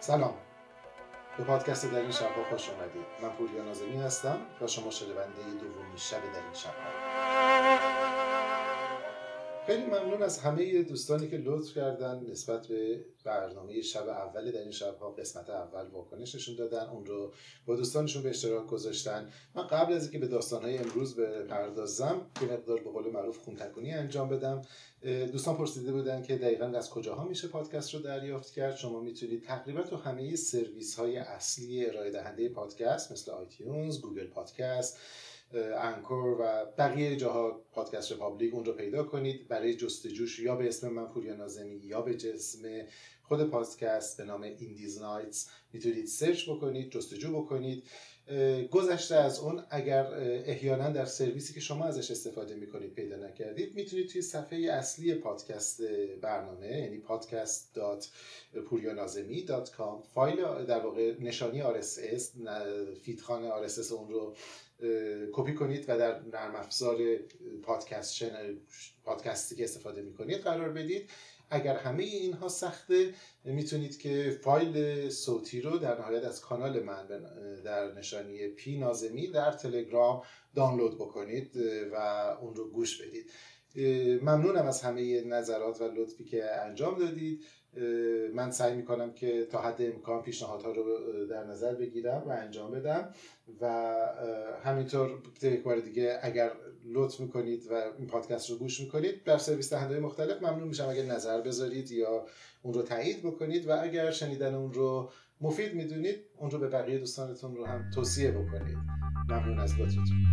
سلام. به پادکست در این شبها خوش آمدید من پوریا نازمی هستم و شما شنونده دومین شب در این شبها. خیلی ممنون از همه دوستانی که لطف کردن نسبت به برنامه شب اول در این شبها قسمت اول واکنششون دادن. اون رو با دوستانشون به اشتراک گذاشتن. من قبل از اینکه به داستانهای امروز بپردازم یه مقدار به قول معروف خونتکونی انجام بدم. دوستان پرسیده بودن که دقیقا از کجاها میشه پادکست رو دریافت کرد. شما می‌تونید تقریبا تو همه سرویس های اصلی ارائه دهنده پادکست مثل iTunes، Google Podcast Anchor و بقیه جاها Podcast Republic اون رو پیدا کنید. برای جستجوش یا به اسم من پوریا نازمی یا به اسم خود پادکست به نام In These Nights می‌تونید search بکنید جستجو بکنید. گذشته از اون اگر احیانا در سرویسی که شما ازش استفاده می‌کنید پیدا نکردید می‌تونید توی صفحه اصلی پادکست برنامه یعنی podcast.puryanazemi.com فایل در واقع نشانی RSS فیدخان RSS اون رو کپی کنید و در نرم افزار پادکست پادکستی که استفاده می‌کنید قرار بدید. اگر همه اینها سخته می‌تونید که فایل صوتی رو در نهایت از کانال من در نشانی پی نازمی در تلگرام دانلود بکنید و اون رو گوش بدید. ممنونم از همه نظرات و لطفی که انجام دادید. من سعی می‌کنم که تا حد امکان پیشنهادها رو در نظر بگیرم و انجام بدم و همینطور یک بار دیگه اگر لطف می‌کنید و این پادکست رو گوش می‌کنید در سرویس دهنده مختلف ممنون میشم اگر نظر بذارید یا اون رو تایید بکنید و اگر شنیدن اون رو مفید می‌دونید اون رو به بقیه دوستانتون رو هم توصیه بکنید. ممنون از لطفتون.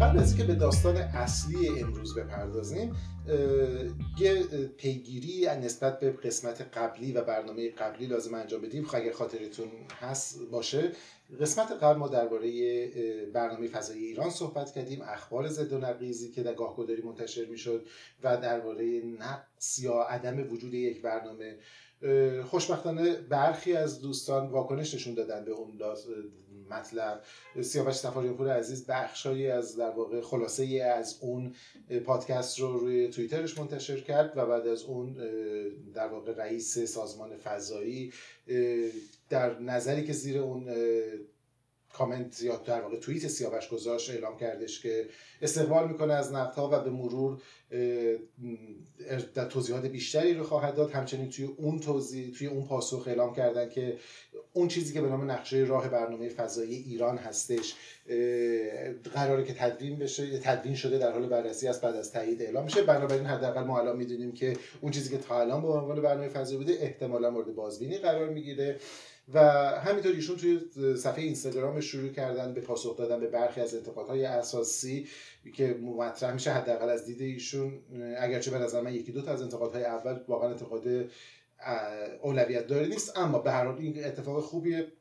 قبل از که به داستان اصلی امروز بپردازیم یه پیگیری نسبت به قسمت قبلی و برنامه قبلی لازم انجام بدیم. خب اگر خاطرتون هست باشه. قسمت قبل ما درباره برنامه فضایی ایران صحبت کردیم اخبار ضد و نقیزی که در گاهگداری منتشر می‌شد و درباره نقص یا عدم وجود یک برنامه. خوشبختانه برخی از دوستان واکنش نشون دادن به اون مطلب. سیاوش سفاریان عزیز بخشایی از در واقع خلاصه ای از اون پادکست رو روی توییترش منتشر کرد و بعد از اون در واقع رئیس سازمان فضایی در نظری که زیر اون کامنت یا در واقع توییت سیاوش گذاشت اعلام کردش که استقبال می‌کنه از نقدها و به مرور در توضیحات بیشتری رو خواهد داد. همچنین توی اون توضیح توی اون پاسخ اعلام کردن که اون چیزی که به نام نقشه راه برنامه فضایی ایران هستش قراره که تدوین بشه تدوین شده در حال بررسی است بعد از تایید اعلام میشه. بنابراین حداقل ما الان می‌دونیم که اون چیزی که تا الان به عنوان برنامه فضایی بوده احتمالا مورد بازبینی قرار می‌گیره. و همینطور ایشون توی صفحه اینستاگرام شروع کردن به پاسخ دادن به برخی از انتقادهای اساسی که مطرح میشه حداقل از دید ایشون. اگرچه به نظر من یکی دو تا از انتقادهای اول واقعا انتقاد اولویت داره نیست اما به هر حال این اتفاق خوبیه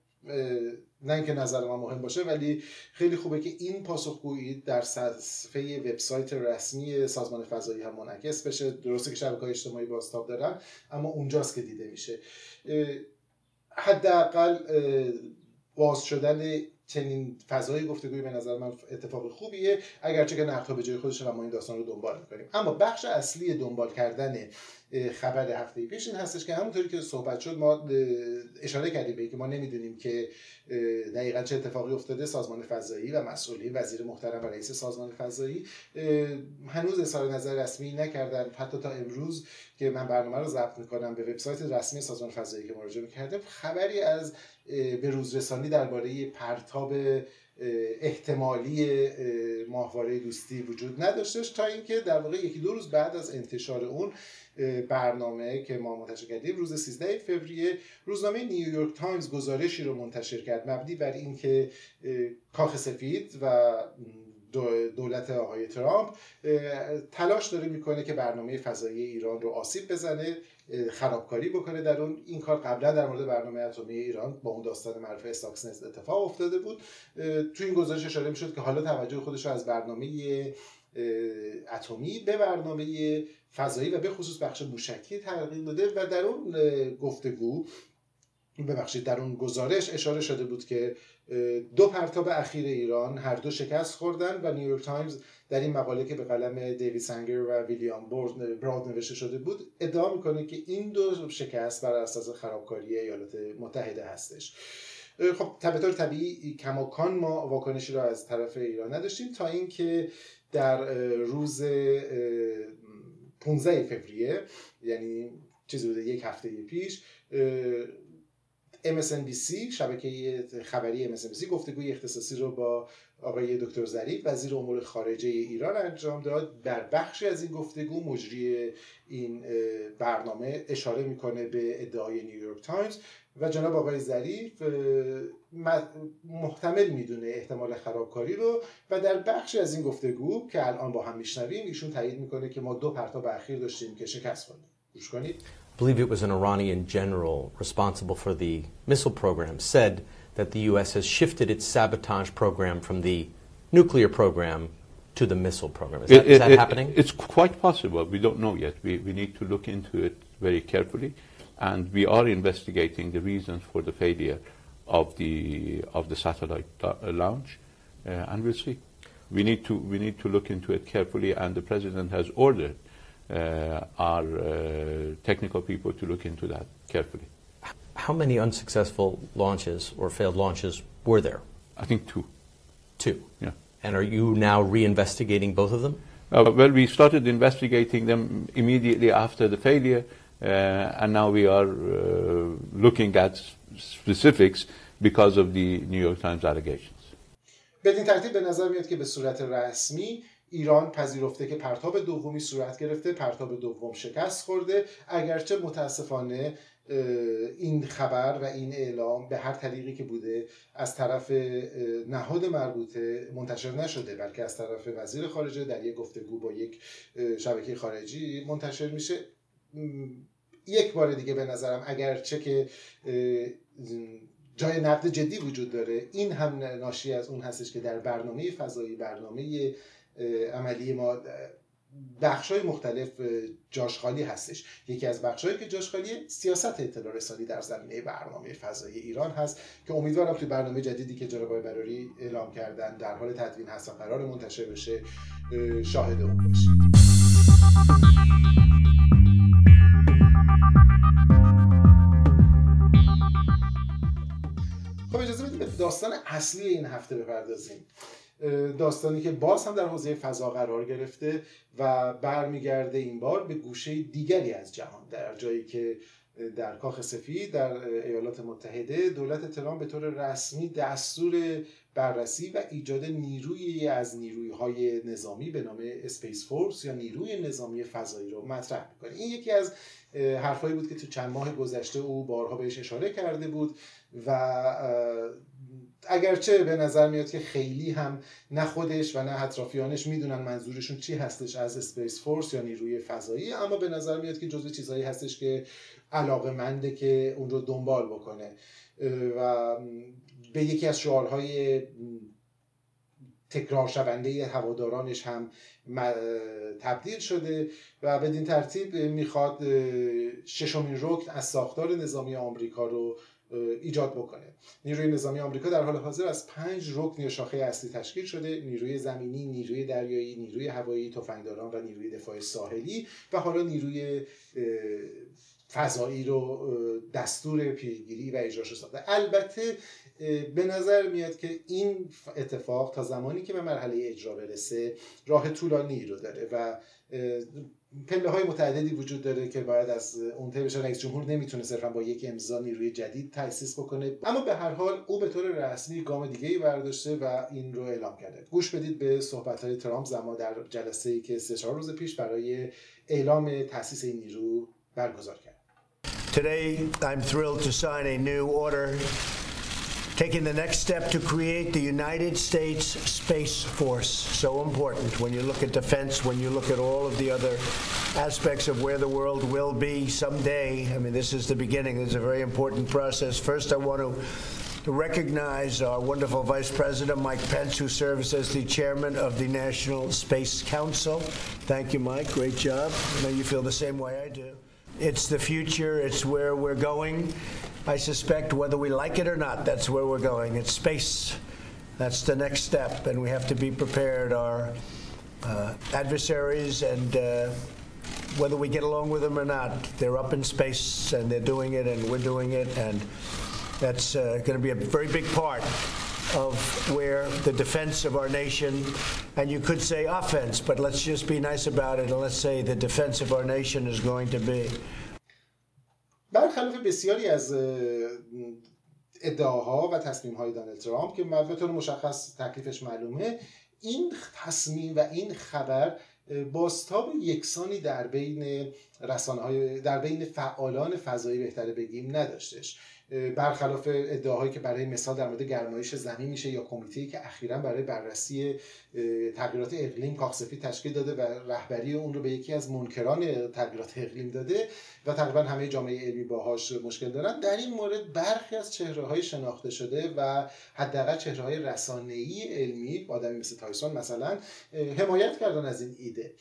نه اینکه نظر ما مهم باشه ولی خیلی خوبه که این پاسخگویی در صفحه وبسایت رسمی سازمان فضایی هم منعکس بشه. درسته که شبکه‌های اجتماعی بازتاب دارن اما اونجاست که دیده میشه. حداقل باز شدن چنین فضای گفتگوی به نظر من اتفاق خوبیه. اگرچه که نقدها به جای خودشه و ما این داستان رو دنبال می‌کنیم. اما بخش اصلی دنبال کردن خبر هفته پیش این هستش که همونطوری که صحبت شد ما اشاره کردیم به که ما نمی‌دونیم که دقیقا چه اتفاقی افتاده سازمان فضایی و مسئولین وزیر محترم و رئیس سازمان فضایی هنوز اظهار نظر رسمی نکردن. حتی تا امروز که من برنامه رو ضبط می‌کنم به وبسایت رسمی سازمان فضایی که مراجعه می‌کردم خبری از به روزرسانی درباره پرتاب احتمالی ماهواره دوستی وجود نداشتش تا اینکه در واقع یکی دو روز بعد از انتشار اون برنامه که ما منتشر کردیم روز 13 فوریه. روزنامه نیویورک تایمز گزارشی رو منتشر کرد مبنی بر اینکه کاخ سفید و دولت آقای ترامپ تلاش داره می‌کنه که برنامه فضایی ایران رو آسیب بزنه خرابکاری بکنه. در اون این کار قبلا در مورد برنامه اتمی ایران با اون داستان معروف استاکسنس اتفاق افتاده بود. تو این گزارش اشاره می‌شد که حالا توجه خودش رو از برنامه اتمی به برنامه فضایی و به خصوص بخش موشکی تغییر داده و در اون گفتگو ببخشید در اون گزارش اشاره شده بود که دو پرتاب اخیر ایران هر دو شکست خوردن و نیویورک تایمز در این مقاله که به قلم دیوید سنگر و ویلیام براد نوشته شده بود ادعا می‌کنه که این دو شکست بر اساس خرابکاری ایالات متحده هستش. خب به طبیعی کماکان ما واکنشی را از طرف ایران نداشتیم تا اینکه در روز 15 فوریه یعنی چیزی حدود یک هفته پیش MSNBC شبکه خبری MSNBC گفتگوی اختصاصی رو با آقای دکتر ظریف وزیر امور خارجه ایران انجام داد. در بخشی از این گفتگو مجری این برنامه اشاره می‌کنه به ادعای نیویورک تایمز. و جناب آقای ظریف محتمل می‌دونه احتمال خرابکاری رو و در بخشی از این گفتگو که الان با هم میشنویم ایشون تایید می‌کنه که ما دو پرتاب اخیر داشتیم که شکست خوردیم گوش کنید believe it was an Iranian general responsible for the missile program, said that the U.S. has shifted its sabotage program from the nuclear program to the missile program. Is that, it, is that it, happening? It's quite possible. We don't know yet. We, we need to look into it very carefully. And we are investigating the reasons for the failure of the, of the satellite uh, launch. Uh, and we'll see. We need, to, we need to look into it carefully. And the President has ordered uh, our uh, technical people to look into that carefully. How many unsuccessful launches or failed launches were there? I think two. Two? Yeah. And are you now reinvestigating both of them? Uh, well, we started investigating them immediately after the failure, and now we are uh, looking at specifics because of the New York Times allegations. بدین ترتیب به نظر میاد که به صورت رسمی ایران پذیرفته که پرتاب دومی صورت گرفته پرتاب دوم شکست خورده اگرچه متاسفانه این خبر و این اعلام به هر طریقی که بوده از طرف نهاد مربوطه منتشر نشده بلکه از طرف وزیر خارجه در یک گفتگو با یک شبکه خارجی منتشر میشه یک بار دیگه به نظرم اگرچه که جای نقد جدی وجود داره این هم ناشی از اون هستش که در برنامه فضایی برنامه عملی ما بخش های مختلف جاش خالی هستش. یکی از بخش که جاش خالی سیاست اطلاع رسانی در زمینه برنامه فضایی ایران هست که امیدوارم توی برنامه جدیدی که جناب براری اعلام کردن در حال تدوین هست و قرار منتشر بشه شاهد اون باشیم داستان اصلی این هفته بپردازیم. داستانی که باز هم در حوزه فضا قرار گرفته و برمیگرده این بار به گوشه دیگری از جهان در جایی که در کاخ سفید در ایالات متحده دولت ترامپ به طور رسمی دستور بررسی و ایجاد نیروی از نیروی نظامی به نام Space Force یا نیروی نظامی فضایی رو مطرح می‌کنه. این یکی از حرفایی بود که تو چند ماه گذشته او بارها بهش اشاره کرده بود و اگرچه به نظر میاد که خیلی هم نه خودش و نه اطرافیانش می‌دونن منظورشون چی هستش از اسپیس فورس یا نیروی فضایی اما به نظر میاد که جزو چیزهایی هستش که علاقه منده که اون رو دنبال بکنه. و به یکی از شعارهای تکرار شونده هوادارانش هم تبدیل شده و بدین ترتیب می‌خواد ششمین رکن از ساختار نظامی آمریکا رو ایجاد بکنه. نیروی نظامی آمریکا در حال حاضر از پنج رکن شاخه اصلی تشکیل شده نیروی زمینی نیروی دریایی نیروی هوایی تفنگداران و نیروی دفاع ساحلی و حالا نیروی فضایی رو دستور پیگیری و اجراش ساخته. البته به نظر میاد که این اتفاق تا زمانی که به مرحله اجرا برسه راه طولانی رو داره و پله های متعددی وجود داره که باید از اون بشه. رئیس جمهور نمی‌تونه صرفا با یک امضا نیروی جدید تاسیس بکنه. اما به هر حال او به طور رسمی گام دیگه ای برداشته و این رو اعلام کرده. گوش بدید به صحبت های ترامپ زمان در جلسه ای که سه چهار روز پیش برای اعلام تاسیس این نیرو برگزار کرد. Today I'm thrilled to sign a new order taking the next step to create the United States Space Force. So important when you look at defense, when you look at all of the other aspects of where the world will be someday. I mean, this is the beginning. It's a very important process. First, I want to recognize our wonderful Vice President, Mike Pence, who serves as the chairman of the National Space Council. Thank you, Mike. Great job. I know you feel the same way I do. It's the future, it's where we're going. I suspect whether we like it or not, that's where we're going. It's space. That's the next step, and we have to be prepared. Our uh, adversaries and uh, whether we get along with them or not, they're up in space and they're doing it and we're doing it, and that's uh, going to be a very big part of where the defense of our nation, and you could say offense, but let's just be nice about it and let's say the defense of our nation is going to be. برخلاف بسیاری از ادعاها و تصمیم های دانالد ترامپ که به طور مشخص تکلیفش معلومه این تصمیم و این خبر باستاب یکسانی در بین رسانه های در بین فعالان فضایی بهتره بگیم نداشتش. برخلاف ادعاهایی که برای مثال در مورد گرمایش زمین میشه یا کمیته که اخیرا برای بررسی تغییرات اقلیم کاخسفید تشکیل داده و رهبری اون رو به یکی از منکران تغییرات اقلیم داده و تقریبا همه جامعه علمی باهاش مشکل دارن. در این مورد برخی از چهره های شناخته شده و حداقل چهره های رسانه علمی آدمی مثل تایسون مثلا حمایت کردن از این ایده.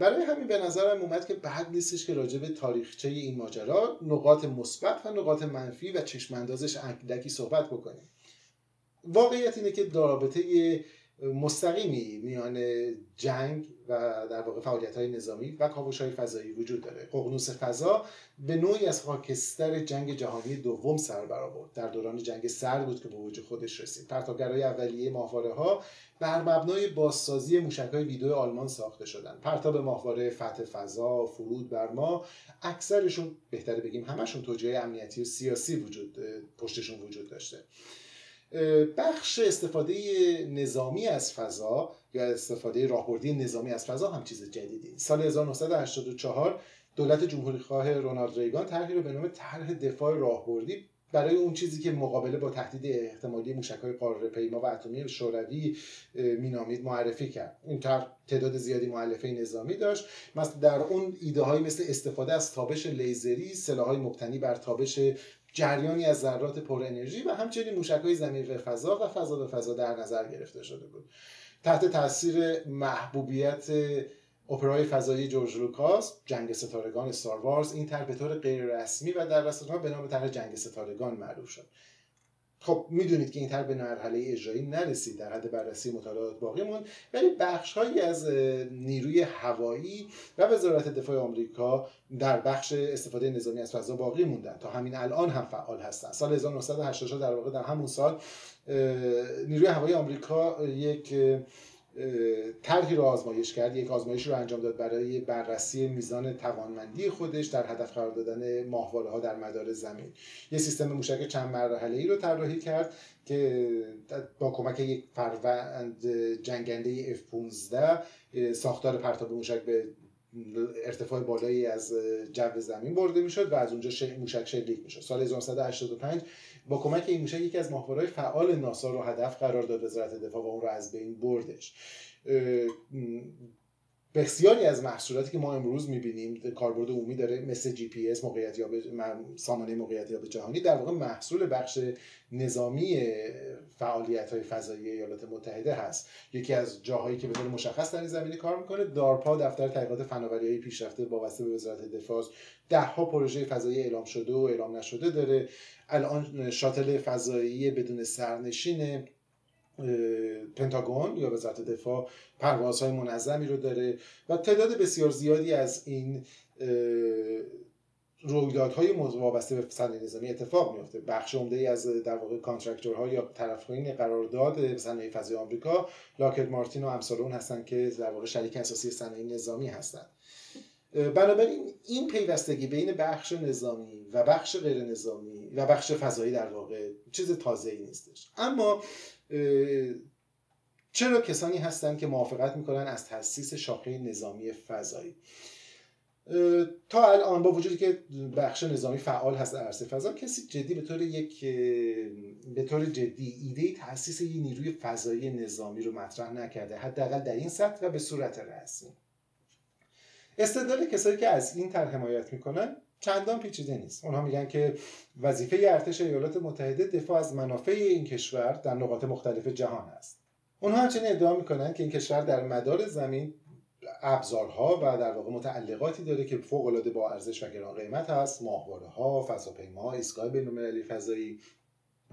برای همین به نظرم اومد که بعد نیستش که راجع به تاریخچه این ماجرا نقاط مثبت و نقاط منفی و چشم اندازش اندکی صحبت بکنیم. واقعیت اینه که رابطه مستقیمی میان جنگ و در واقع فعالیت های نظامی و کاوش های فضایی وجود داره. ققنوس فضا به نوعی از خاکستر جنگ جهانی دوم سر برآورد. در دوران جنگ سرد بود که به وجود خودش رسید. پرتابگرای اولیه ماهواره ها بر مبنای بازسازی موشک های ویدو آلمان ساخته شدن پرتاب ماهواره فتح فضا فرود بر ما اکثرشون بهتره بگیم همشون توجیه امنیتی و سیاسی وجود پشتشون وجود داشته. بخش استفاده نظامی از فضا یا استفاده راهبردی نظامی از فضا هم چیز جدیدی. سال 1984 دولت جمهوری خواه رونالد ریگان طرحی رو به نام طرح دفاع راهبردی برای اون چیزی که مقابله با تهدید احتمالی موشک‌های قاره پیما و اتمی شوروی مینامید معرفی کرد. این طرح تعداد زیادی مؤلفه نظامی داشت. مثلا در اون ایده های مثل استفاده از تابش لیزری سلاح‌های مبتنی بر تابش جریانی از ذرات پر انرژی و همچنین موشک های زمین به فضا و فضا به فضا در نظر گرفته شده بود. تحت تاثیر محبوبیت اپرای فضایی جورج لوکاس جنگ ستارگان ستار وارز این طرح به طور غیر رسمی و در رسانه‌ها به نام طرح جنگ ستارگان معروف شد. خب می‌دونید که این طرح به مرحله اجرایی نرسید در حد بررسی مطالعات باقی موند. ولی بخش هایی از نیروی هوایی و وزارت دفاع آمریکا در بخش استفاده نظامی از فضا باقی موندن. تا همین الان هم فعال هستن. سال 1980 در واقع در همون سال نیروی هوایی آمریکا یک طرحی رو آزمایش کرد. یک آزمایش رو انجام داد برای بررسی میزان توانمندی خودش در هدف قرار دادن ماهواره ها در مدار زمین. یه سیستم موشک چند مرحله ای رو طراحی کرد که با کمک یک فروند جنگنده F-15 ساختار پرتاب موشک به ارتفاع بالایی از جو زمین برده می‌شد و از اونجا موشک شلیک می‌شد. سال 1985 با کمک این موشک یکی از ماهواره‌های فعال ناسا رو هدف قرار داد وزارت دفاع و اون رو از بین بردش. بسیاری از محصولاتی که ما امروز می‌بینیم کاربرد عمومی داره مثل جی پی اس موقعیت یاب سامانه موقعیت یاب جهانی در واقع محصول بخش نظامی فعالیت های فضایی ایالات متحده هست. یکی از جاهایی که به طور مشخص در این زمینه کار می‌کنه دارپا دفتر تحقیقات فناوری های پیشرفته وابسته به وزارت دفاع. ده ها پروژه فضایی اعلام شده و اعلام نشده داره. الان شاتل فضایی بدون سرنشین پنتاگون یا وزارت دفاع پروازهای منظمی رو داره و تعداد بسیار زیادی از این رویدادهای وابسته به صنایع نظامی اتفاق میفته. بخش عمده از در واقع کانترکتورها یا طرفین قرارداد صنایع فضای آمریکا لاکد مارتین و امثال اون هستن که در واقع شریک اساسی صنایع نظامی هستند بنابراین این پیوستگی بین بخش نظامی و بخش غیر نظامی و بخش فضایی در واقع چیز تازه ای نیستش. اما چرا کسانی هستند که موافقت می‌کنن از تاسیس شاخه نظامی فضایی؟ تا الان با وجودی که بخش نظامی فعال هست در عرصه فضا کسی جدی به طور یک به طور جدی ایده تاسیس یک نیروی فضایی نظامی رو مطرح نکرده حداقل در این سطح و به صورت رسمی. استدلال کسایی که از این طرح حمایت می‌کنن چندان پیچیده نیست. اونها میگن که وظیفه ارتش ایالات متحده دفاع از منافع این کشور در نقاط مختلف جهان است. اونها همچنین ادعا می‌کنن که این کشور در مدار زمین ابزارها و در واقع متعلقاتی داره که فوق العاده با ارزش و گران قیمت هست. ماهواره ها فضاپیما ایستگاه بین‌المللی فضایی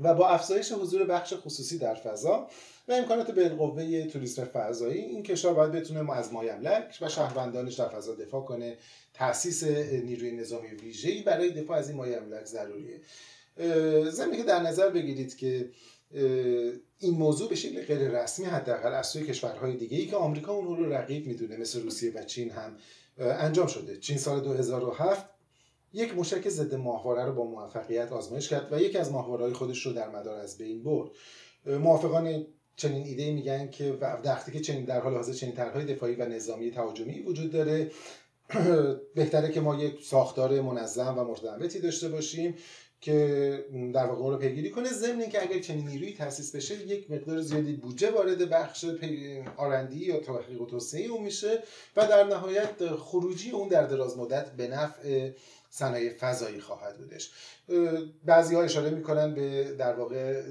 و با افزایش حضور بخش خصوصی در فضا و امکانات بالقوه توریسم فضایی این کشور باید بتونه از مایملک و شهروندانش در فضا دفاع کنه. تاسیس نیروی نظامی ویژه‌ای برای دفاع از این مایملک ضروریه. زمینی که در نظر بگیرید که این موضوع به شکل غیر رسمی حداقل از سوی کشورهای دیگه ای که آمریکا اون رو رقیب می‌دونه مثل روسیه و چین هم انجام شده. چین سال 2007 یک موشک ضد ماهواره رو با موفقیت آزمایش کرد و یکی از ماهواره‌های خودش رو در مدار از بین برد. موافقان چنین ایده میگن که وقتی که چنین در حال حاضر چنین طرحهای دفاعی و نظامی تهاجمی وجود داره بهتره که ما یک ساختار منظم و متمرکزی داشته باشیم که در واقع رو پیگیری کنه. ضمن اینکه اگر چنین نیرویی تاسیس بشه یک مقدار زیادی بودجه وارد بخش R&D یا تحقیق و توسعه اون میشه و در نهایت خروجی اون در دراز مدت به نفع صنایع فضایی خواهد بودش. بعضی ها اشاره می‌کنن به در واقع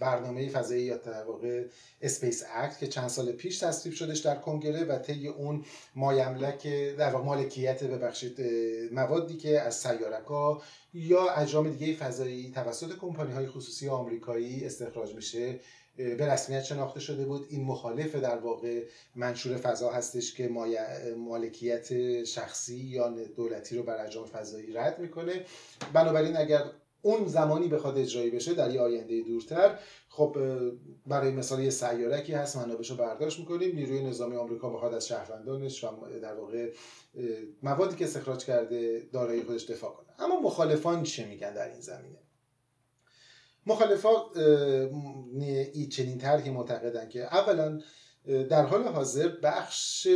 برنامه فضایی یا در واقع Space Act که چند سال پیش تصویب شدش در کنگره و طی اون مایملک در واقع مالکیت ببخشید موادی که از سیارک ها یا اجرام دیگه فضایی توسط کمپانی های خصوصی آمریکایی استخراج میشه به رسمیت شناخته شده بود. این مخالف در واقع منشور فضا هستش که مالکیت شخصی یا دولتی رو بر اجرام فضایی رد می‌کنه. بنابراین اگر اون زمانی بخواد اجرایی بشه در یه آینده دورتر خب برای مثال یه سیارکی هست منابش رو برداشت می‌کنیم نیروی نظامی آمریکا بخواد از شهروندانش و در واقع موادی که استخراج کرده دارایی خودش دفاع کنه. اما مخالفان چه میگن در این زمینه؟ مخالفا چنین طرحی معتقدن که اولا در حال حاضر بخش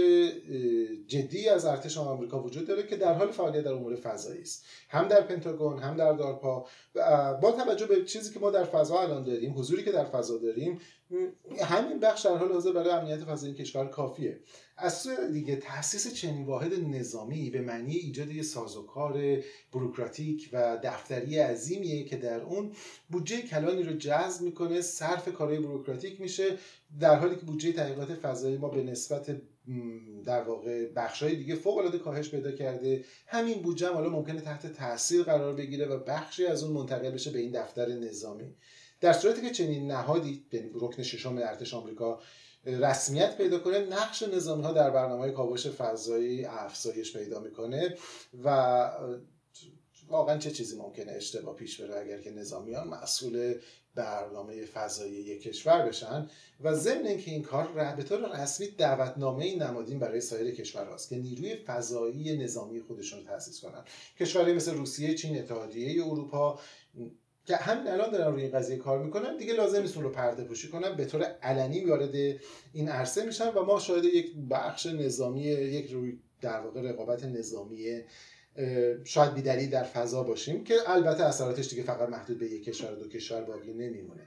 جدی از ارتش آمریکا وجود داره که در حال فعالیت در امور فضایی است. هم در پنتاگون هم در دارپا. با توجه به چیزی که ما در فضا الان داریم حضوری که در فضا داریم همین بخش در حال حاضر برای امنیت فضایی کشور کافیه. از سوی دیگه تاسیس چنین واحد نظامی به معنی ایجاد یه سازوکار بروکراتیک و دفتری عظیمیه که در اون بودجه کلانی رو جذب می‌کنه صرف کارهای بروکراتیک میشه در حالی که بودجه تحقیقات فضایی ما به نسبت در واقع بخشای دیگه فوق العاده کاهش پیدا کرده. همین بودجه حالا ممکنه تحت تاثیر قرار بگیره و بخشی از اون منتقل بشه به این دفتر نظامی. در صورتی که چنین نهادی رکن ششم ارتش آمریکا رسمیت پیدا کنه نقش نظامی ها در برنامه کاوش فضایی افزایش پیدا می‌کنه و واقعا چه چیزی ممکنه اشتباه پیش بره اگر که نظامیان مسئول برنامه فضایی یک کشور بشن؟ و ضمن اینکه این کار به طور رسمی دعوتنامه نمادین برای سایر کشورهاست که نیروی فضایی نظامی خودشون رو تاسیس کنن. کشورهایی مثل روسیه چین اتحادیه اروپا که همین الان دارن روی این قضیه کار می‌کنن دیگه لازم نیست رو پرده پوشی کنن. به طور علنی وارد این عرصه میشن و ما شاهد یک بخش نظامی یک روی در واقع رقابت نظامی شاید بیدلی در فضا باشیم که البته اثراتش دیگه فقط محدود به یک کشور دو کشور باقی نمیمونه.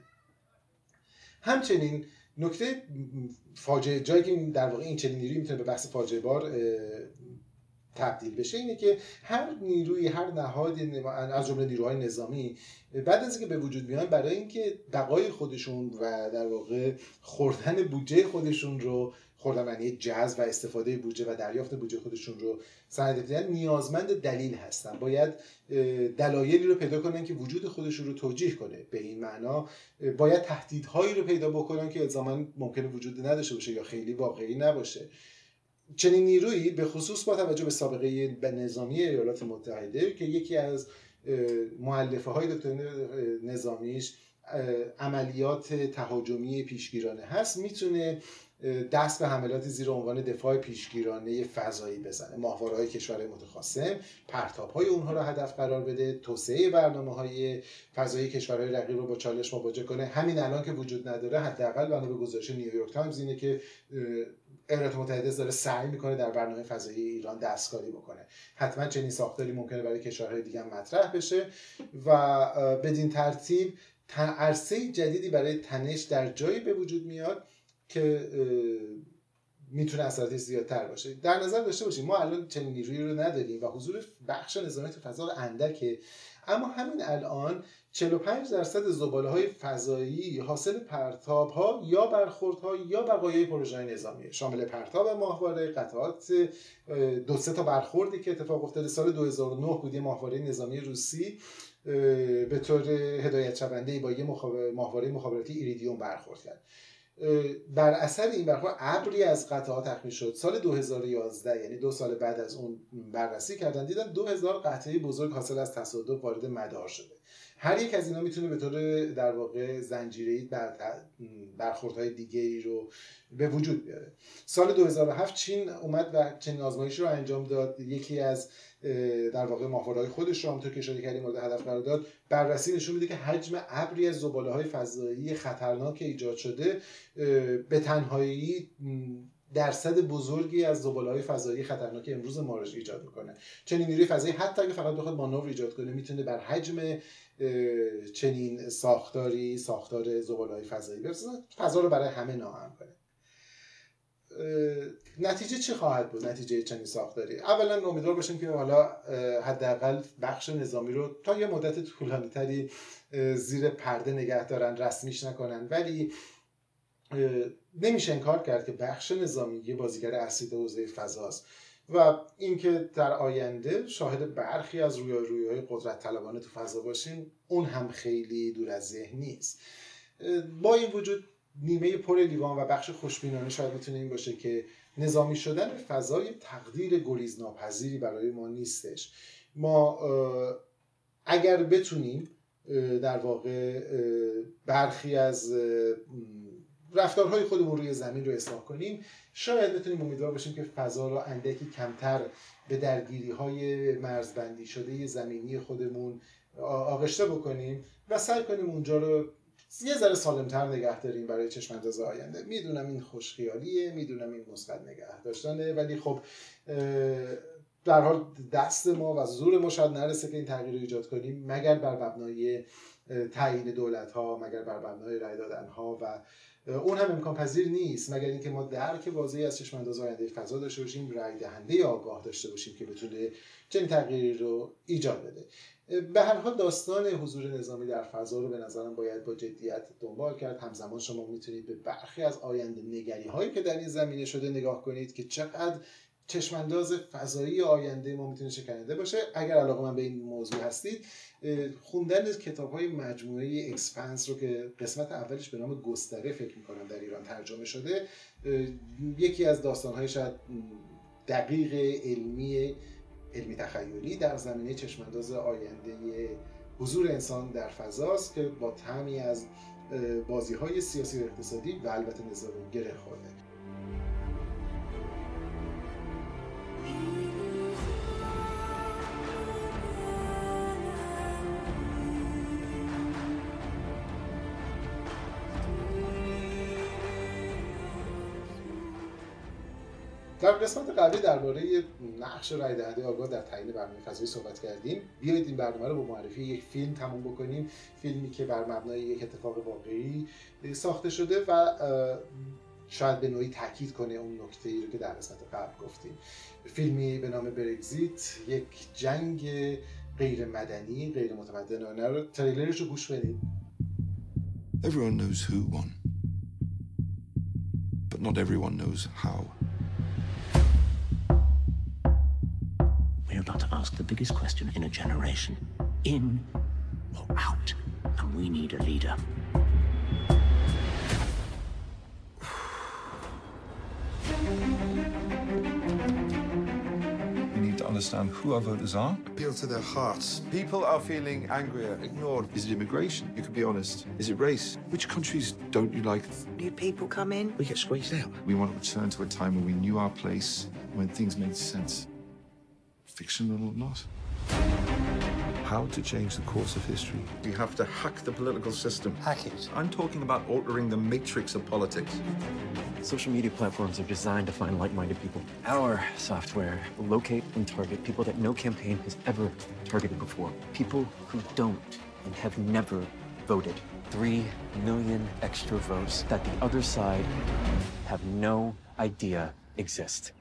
همچنین نکته فاجعه جایی که در واقع این چنین نیروی می‌تونه به بحث فاجعه بار تبدیل بشه اینه که هر نیروی هر نهاد از جمله نیروهای نظامی بعد از اینکه به وجود میان برای اینکه بقای خودشون و در واقع خوردن بودجه خودشون رو خوردن معنی جذب و استفاده بودجه و دریافت بودجه خودشون رو سند نیازمند دلیل هستن. باید دلایلی رو پیدا کنن که وجود خودشون رو توجیه کنه. به این معنا باید تهدیدهایی رو پیدا بکنن که الزاما ممکنه وجود نداشته باشه یا خیلی واقعی نباشه. چنین نیرویی به خصوص با توجه به سابقه نظامی ایالات متحده که یکی از معلفه های دکترین نظامیش عملیات تهاجمی پیشگیرانه هست می‌تونه دست به حملات زیر عنوان دفاع پیشگیرانه فضایی بزنه. ماهواره های کشورهای متخاصم پرتاب های اونها را هدف قرار بده توسعه برنامه های فضایی کشورهای رقیب رو با چالش مواجه کنه. همین الان که وجود نداره حداقل بنا به گزارش نیویورک تایمز اینه که ایالات متحده داره سعی می‌کنه در برنامه فضایی ایران دستکاری بکنه. حتما چنین ساختاری ممکنه برای کشورهای دیگه مطرح بشه و بدین ترتیب عرصه جدیدی برای تنش در جایی به وجود میاد که می‌تونه اثراتش زیادتر باشه. در نظر داشته باشیم ما الان چنین نیرویی رو نداریم و حضور بخش نظامی تو فضا اندکه. اما همین الان 45 درصد زباله های فضایی حاصل پرتاب ها یا برخورد ها یا بقایای پروژه نظامی شامل پرتاب ماهواره قطعات دو سه تا برخوردی که اتفاق افتاده سال 2009 بود ماهواره نظامی روسی به طور هدایت شونده با یه ماهواره مخابراتی ایریدیوم برخورد کرد. بر اثر این برخورد ابری از قطعات تخمین شد. سال 2011 یعنی دو سال بعد از اون بررسی کردن دیدن 2000 قطعه بزرگ حاصل از تصادف وارد مدار شده. هر یک از اینا می‌تونه به طور در واقع زنجیره‌ای بر برخوردهای دیگه ای رو به وجود بیاره. سال 2007 چین اومد و چنین آزمایشی رو انجام داد. یکی از در واقع ماهواره‌های خودش رو همونطور که اشاره کردیم مورد هدف قرار داد. بررسی نشون میده که حجم ابری از زباله های فضایی خطرناک ایجاد شده به تنهایی درصد بزرگی از زباله های فضایی خطرناک امروز ما رو ایجاد می‌کنه. چنین نیروی فضایی حتی اگه فقط بخواد مانور ایجاد کنه می‌تونه بر حجم چنین ساختاری ساختار زباله های فضایی برسه فضا رو برای همه ناهم کنه. نتیجه چی خواهد بود؟ نتیجه چنین ساختاری؟ اولا امیدوار باشیم که حالا حداقل بخش نظامی رو تا یه مدت طولانی تری زیر پرده نگه دارن رسمیش نکنن. ولی نمیشه انکار کرد که بخش نظامی یه بازیگر اصلی حوزه فضاست. و اینکه در آینده شاهد برخی از روی های قدرت طلبانه تو فضا باشیم اون هم خیلی دور از ذهن نیست. با این وجود نیمه پر لیوان و بخش خوشبینانه شاید بتونه این باشه که نظامی شدن فضای تقدیر گریز ناپذیری برای ما نیستش. ما اگر بتونیم در واقع برخی از رفتارهای خودمون روی زمین رو اصلاح کنیم شاید بتونیم امیدوار باشیم که فضا رو اندکی کمتر به درگیری های مرزبندی شده زمینی خودمون آغشته بکنیم و سعی کنیم اونجا رو یه ذره سالمتر نگه داریم برای چشمانداز آینده. می‌دونم این خوشخیالیه می‌دونم این مثبت نگه داشتنه ولی خب در حال دست ما و زور ما شاید نرسه که این تغییر رو ایجاد کنیم مگر بر مبنای تعیین دولت ها مگر بر مبنای رای دادن ها و اون هم امکان پذیر نیست مگر اینکه ما درک واضحی از چشم انداز آینده فضا داشته باشیم رای دهنده آگاه داشته باشیم که بتونه چنین تغییری رو ایجاد بده. به هر حال داستان حضور نظامی در فضا رو به نظرم باید با جدیت دنبال کرد. همزمان شما می‌تونید به برخی از آینده نگری هایی که در این زمینه شده نگاه کنید که چقدر چشمانداز فضایی آینده ما می‌تونه شکننده باشه. اگر علاقه‌مند به این موضوع هستید خوندن کتاب های مجموعه Expanse رو که قسمت اولش به نام گستره فکر می‌کنم در ایران ترجمه شده یکی از داستان های شاید دقیق علمی علمی تخیلی در زمینه چشمانداز آینده حضور انسان در فضاست که با تعمی از بازی های سیاسی و اقتصادی و البته نظامی گره خورده. در قسمت قبلی درباره نقش رای دهنده آگاه در تعیین برنامه فضایی صحبت کردیم. بیایید این برنامه رو با معرفی یک فیلم تموم بکنیم. فیلمی که بر مبنای یک اتفاق واقعی ساخته شده و شاید به نوعی تاکید کنه اون نکته ای رو که در قسمت قبل گفتیم فیلمی به نام برگزیت یک جنگ غیر مدنی غیر متمدنانه رو تریلرش رو گوش بدید Everyone knows who won but not everyone knows how about to ask the biggest question in a generation in or out. And we need a leader. Understand who our voters are. Appeal to their hearts. People are feeling angrier, ignored. Is it immigration? You could be honest. Is it race? Which countries don't you like? New people come in. We get squeezed out. We want to return to a time when we knew our place, when things made sense fictional or not. How to change the course of history. You have to hack the political system. Hack it. I'm talking about altering the matrix of politics. Social media platforms are designed to find like-minded people. Our software will locate and target people that no campaign has ever targeted before. People who don't and have never voted. Three million extra votes that the other side have no idea exist.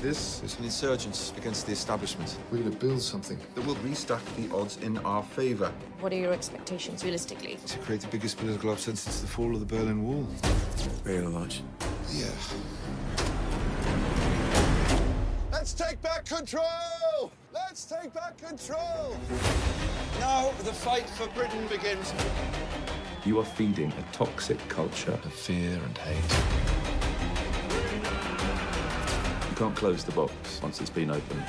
This is an insurgence against the establishment. We're going to build something that will restack the odds in our favour. What are your expectations, realistically? To create the biggest political upset since the fall of the Berlin Wall. Very large. Yeah. Let's take back control! Let's take back control! Now the fight for Britain begins. You are feeding a toxic culture of fear and hate. Can't close the box once it's been opened.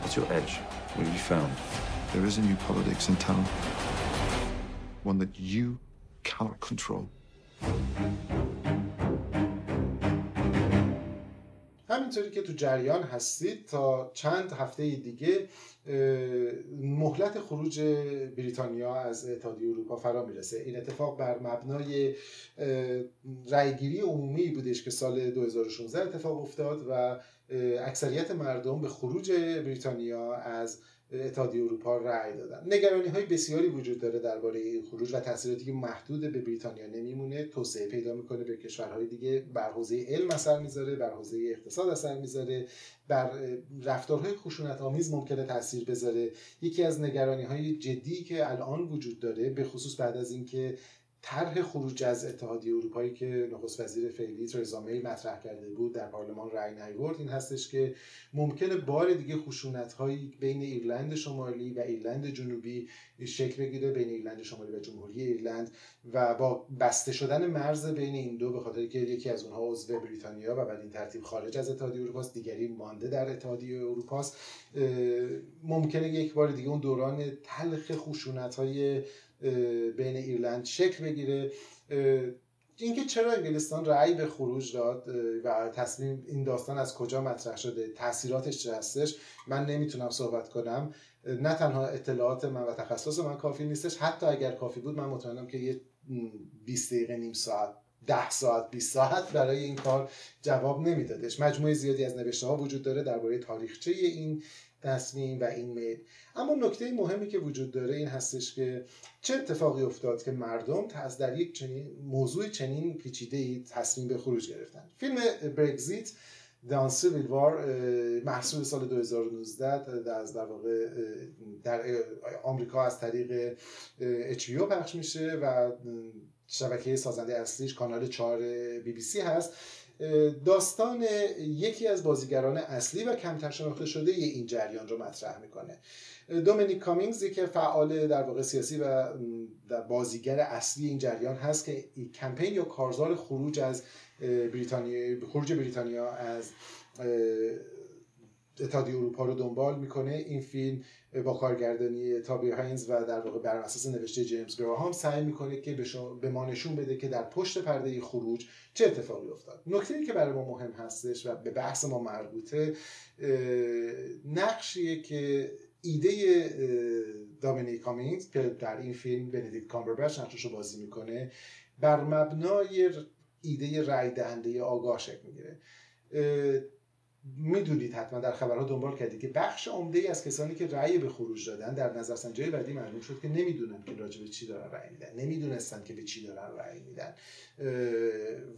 What's your edge? What have you found? There is a new politics in town. One that you cannot control. همینطوری که تو جریان هستید تا چند هفته دیگه مهلت خروج بریتانیا از اتحادیه اروپا فرا می‌رسه. این اتفاق بر مبنای رأیگیری عمومی بودش که سال 2016 اتفاق افتاد و اکثریت مردم به خروج بریتانیا از اتحادیه اروپا رأی دادن. نگرانی های بسیاری وجود داره درباره این خروج و تاثیراتی که محدود به بریتانیا نمیمونه. توسعه پیدا می‌کنه به کشورهای دیگه بر حوزه علم اثر می‌ذاره بر حوزه اقتصاد اثر می‌ذاره بر رفتارهای خشونت آمیز ممکنه تاثیر بذاره. یکی از نگرانی های جدی که الان وجود داره به خصوص بعد از اینکه طرح خروج از اتحادیه اروپایی که نخست وزیر فعلی ترزا می مطرح کرده بود در پارلمان رأی نیورد این هستش که ممکنه بار دیگه خشونت هایی بین ایرلند شمالی و ایرلند جنوبی شکل بگیره بین ایرلند شمالی و جمهوری ایرلند و با بسته شدن مرز بین این دو به خاطر که یکی از اونها عضو بریتانیا و بعد این ترتیب خارج از اتحادیه اروپا است دیگری مانده در اتحادیه اروپا است ممکنه یک بار دیگه اون دوران تلخ خشونت بین ایرلند شکل بگیره. اینکه چرا انگلستان رأی به خروج داد و تصمیم این داستان از کجا مطرح شده تاثیراتش چه هستش من نمی‌تونم صحبت کنم. نه تنها اطلاعات من و تخصص من کافی نیستش حتی اگر کافی بود من مطمئنم که یه 20 دقیقه نیم ساعت ده ساعت 20 ساعت برای این کار جواب نمیدادش. مجموعه زیادی از نوشته ها وجود داره درباره تاریخچه این تصمیم و این میل. اما نکته مهمی که وجود داره این هستش که چه اتفاقی افتاد که مردم از در یک چنین موضوع چنین پیچیده ای تصمیم به خروج گرفتن. فیلم برگزیت دان سیویل وار محصول سال 2019 در از در واقع در آمریکا از طریق اچ پخش میشه و شبکه سازنده اصلیش کانال 4 بی بی سی هست. داستان یکی از بازیگران اصلی و کمتر شناخته شده این جریان رو مطرح می‌کنه. دومینیک کامینگز که فعال در واقع سیاسی و در بازیگر اصلی این جریان هست که کمپین یا کارزار خروج از بریتانیا خروج بریتانیا از اتحادیه اروپا رو دنبال می‌کنه این فیلم با کارگردانی تابی هاینز و در واقع بر اساس نوشته جیمز گراهام سعی می‌کنه که به ما نشون بده که در پشت پرده خروج چه اتفاقی افتاد. نکته که برای ما مهم هستش و به بحث ما مربوطه نقشیه که ایده دامینی کامینگز که در این فیلم بندیکت کامبربچ نقشش رو بازی می‌کنه بر مبنای ایده رای دهنده آگاه شکل می‌گیره. می‌دونید حتما در خبرها دنبال کردید که بخش عمده ای از کسانی که رأی به خروج دادن در نظرسنجی بعدی معلوم شد که نمی‌دونن که راجع به چی دارن رأی میدن. نمی‌دونستن که به چی دارن رأی میدن.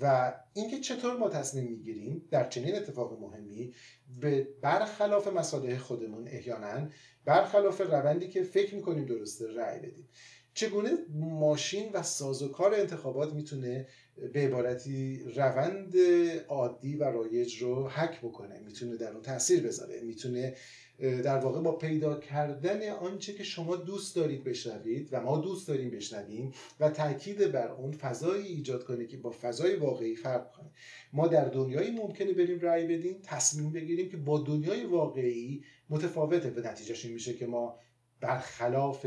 و اینکه چطور ما تصمیم می‌گیریم در چنین اتفاق مهمی به برخلاف مصالح خودمون احیانا برخلاف روندی که فکر می‌کنیم درسته رأی بدیم. چگونه ماشین و سازوکار انتخابات می‌تونه به عبارتی روند عادی و رایج رو حک بکنه. می‌تونه در اون تاثیر بذاره. می‌تونه در واقع با پیدا کردن آنچه که شما دوست دارید بشنوید و ما دوست داریم بشنویم و تاکید بر اون فضایی ایجاد کنه که با فضای واقعی فرق کنه. ما در دنیایی ممکنه بریم رأی بدیم تصمیم بگیریم که با دنیای واقعی متفاوته. به نتیجهش این میشه که ما برخلاف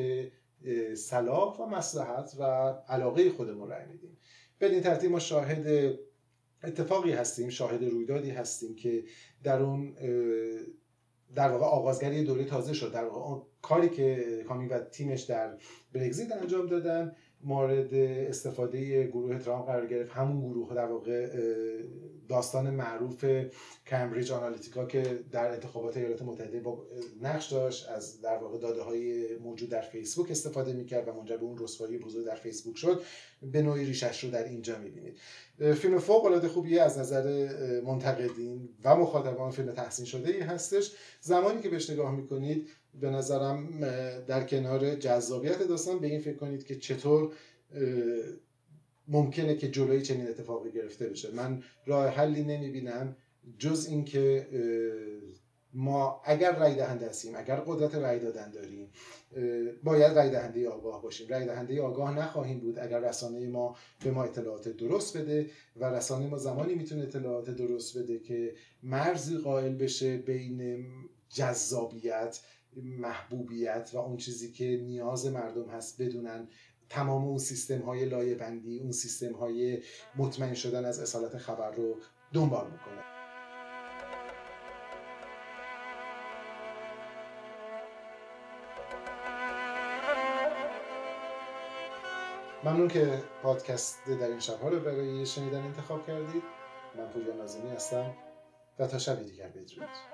صلاح و مسلحت و علاقه خودمون رأی میدیم بدین ترتیب ما شاهد اتفاقی هستیم شاهد رویدادی هستیم که در اون در واقع آغازگری دوره تازه شد. در واقع کاری که کامی و تیمش در برگزیت انجام دادن مورد استفاده گروه ترامپ قرار گرفت. همون گروه در واقع داستان معروف کمبریج آنالیتیکا که در انتخابات ایالات متحده با نقش داشت از در واقع داده های موجود در فیسبوک استفاده می‌کرد و منجر به اون رسوایی بزرگ در فیسبوک شد. به نوعی ریشش رو در اینجا می‌بینید. فیلم فوق العاده خوبیه از نظر منتقدین و مخاطبان. فیلم تحسین شده ای هستش. زمانی که بهش نگاه می‌کنید به نظرم در کنار جذابیت داستان به این فکر کنید که چطور ممکنه که جلوی چنین اتفاقی گرفته بشه. من راه حلی نمی‌بینم جز اینکه ما اگر رای دهنده هستیم اگر قدرت رای دادن داریم باید رای دهنده آگاه باشیم. رای دهنده آگاه نخواهیم بود اگر رسانه ما به ما اطلاعات درست بده و رسانه ما زمانی می‌تونه اطلاعات درست بده که مرزی قائل بشه بین جذابیت محبوبیت و اون چیزی که نیاز مردم هست بدونن تمام اون سیستم های لایه بندی اون سیستم های مطمئن شدن از اصالت خبر رو دنبال می‌کنه ممنون که پادکست در این شبها رو برای شنیدن انتخاب کردید. من پویا نازمی هستم و تا شب دیگر بدرود.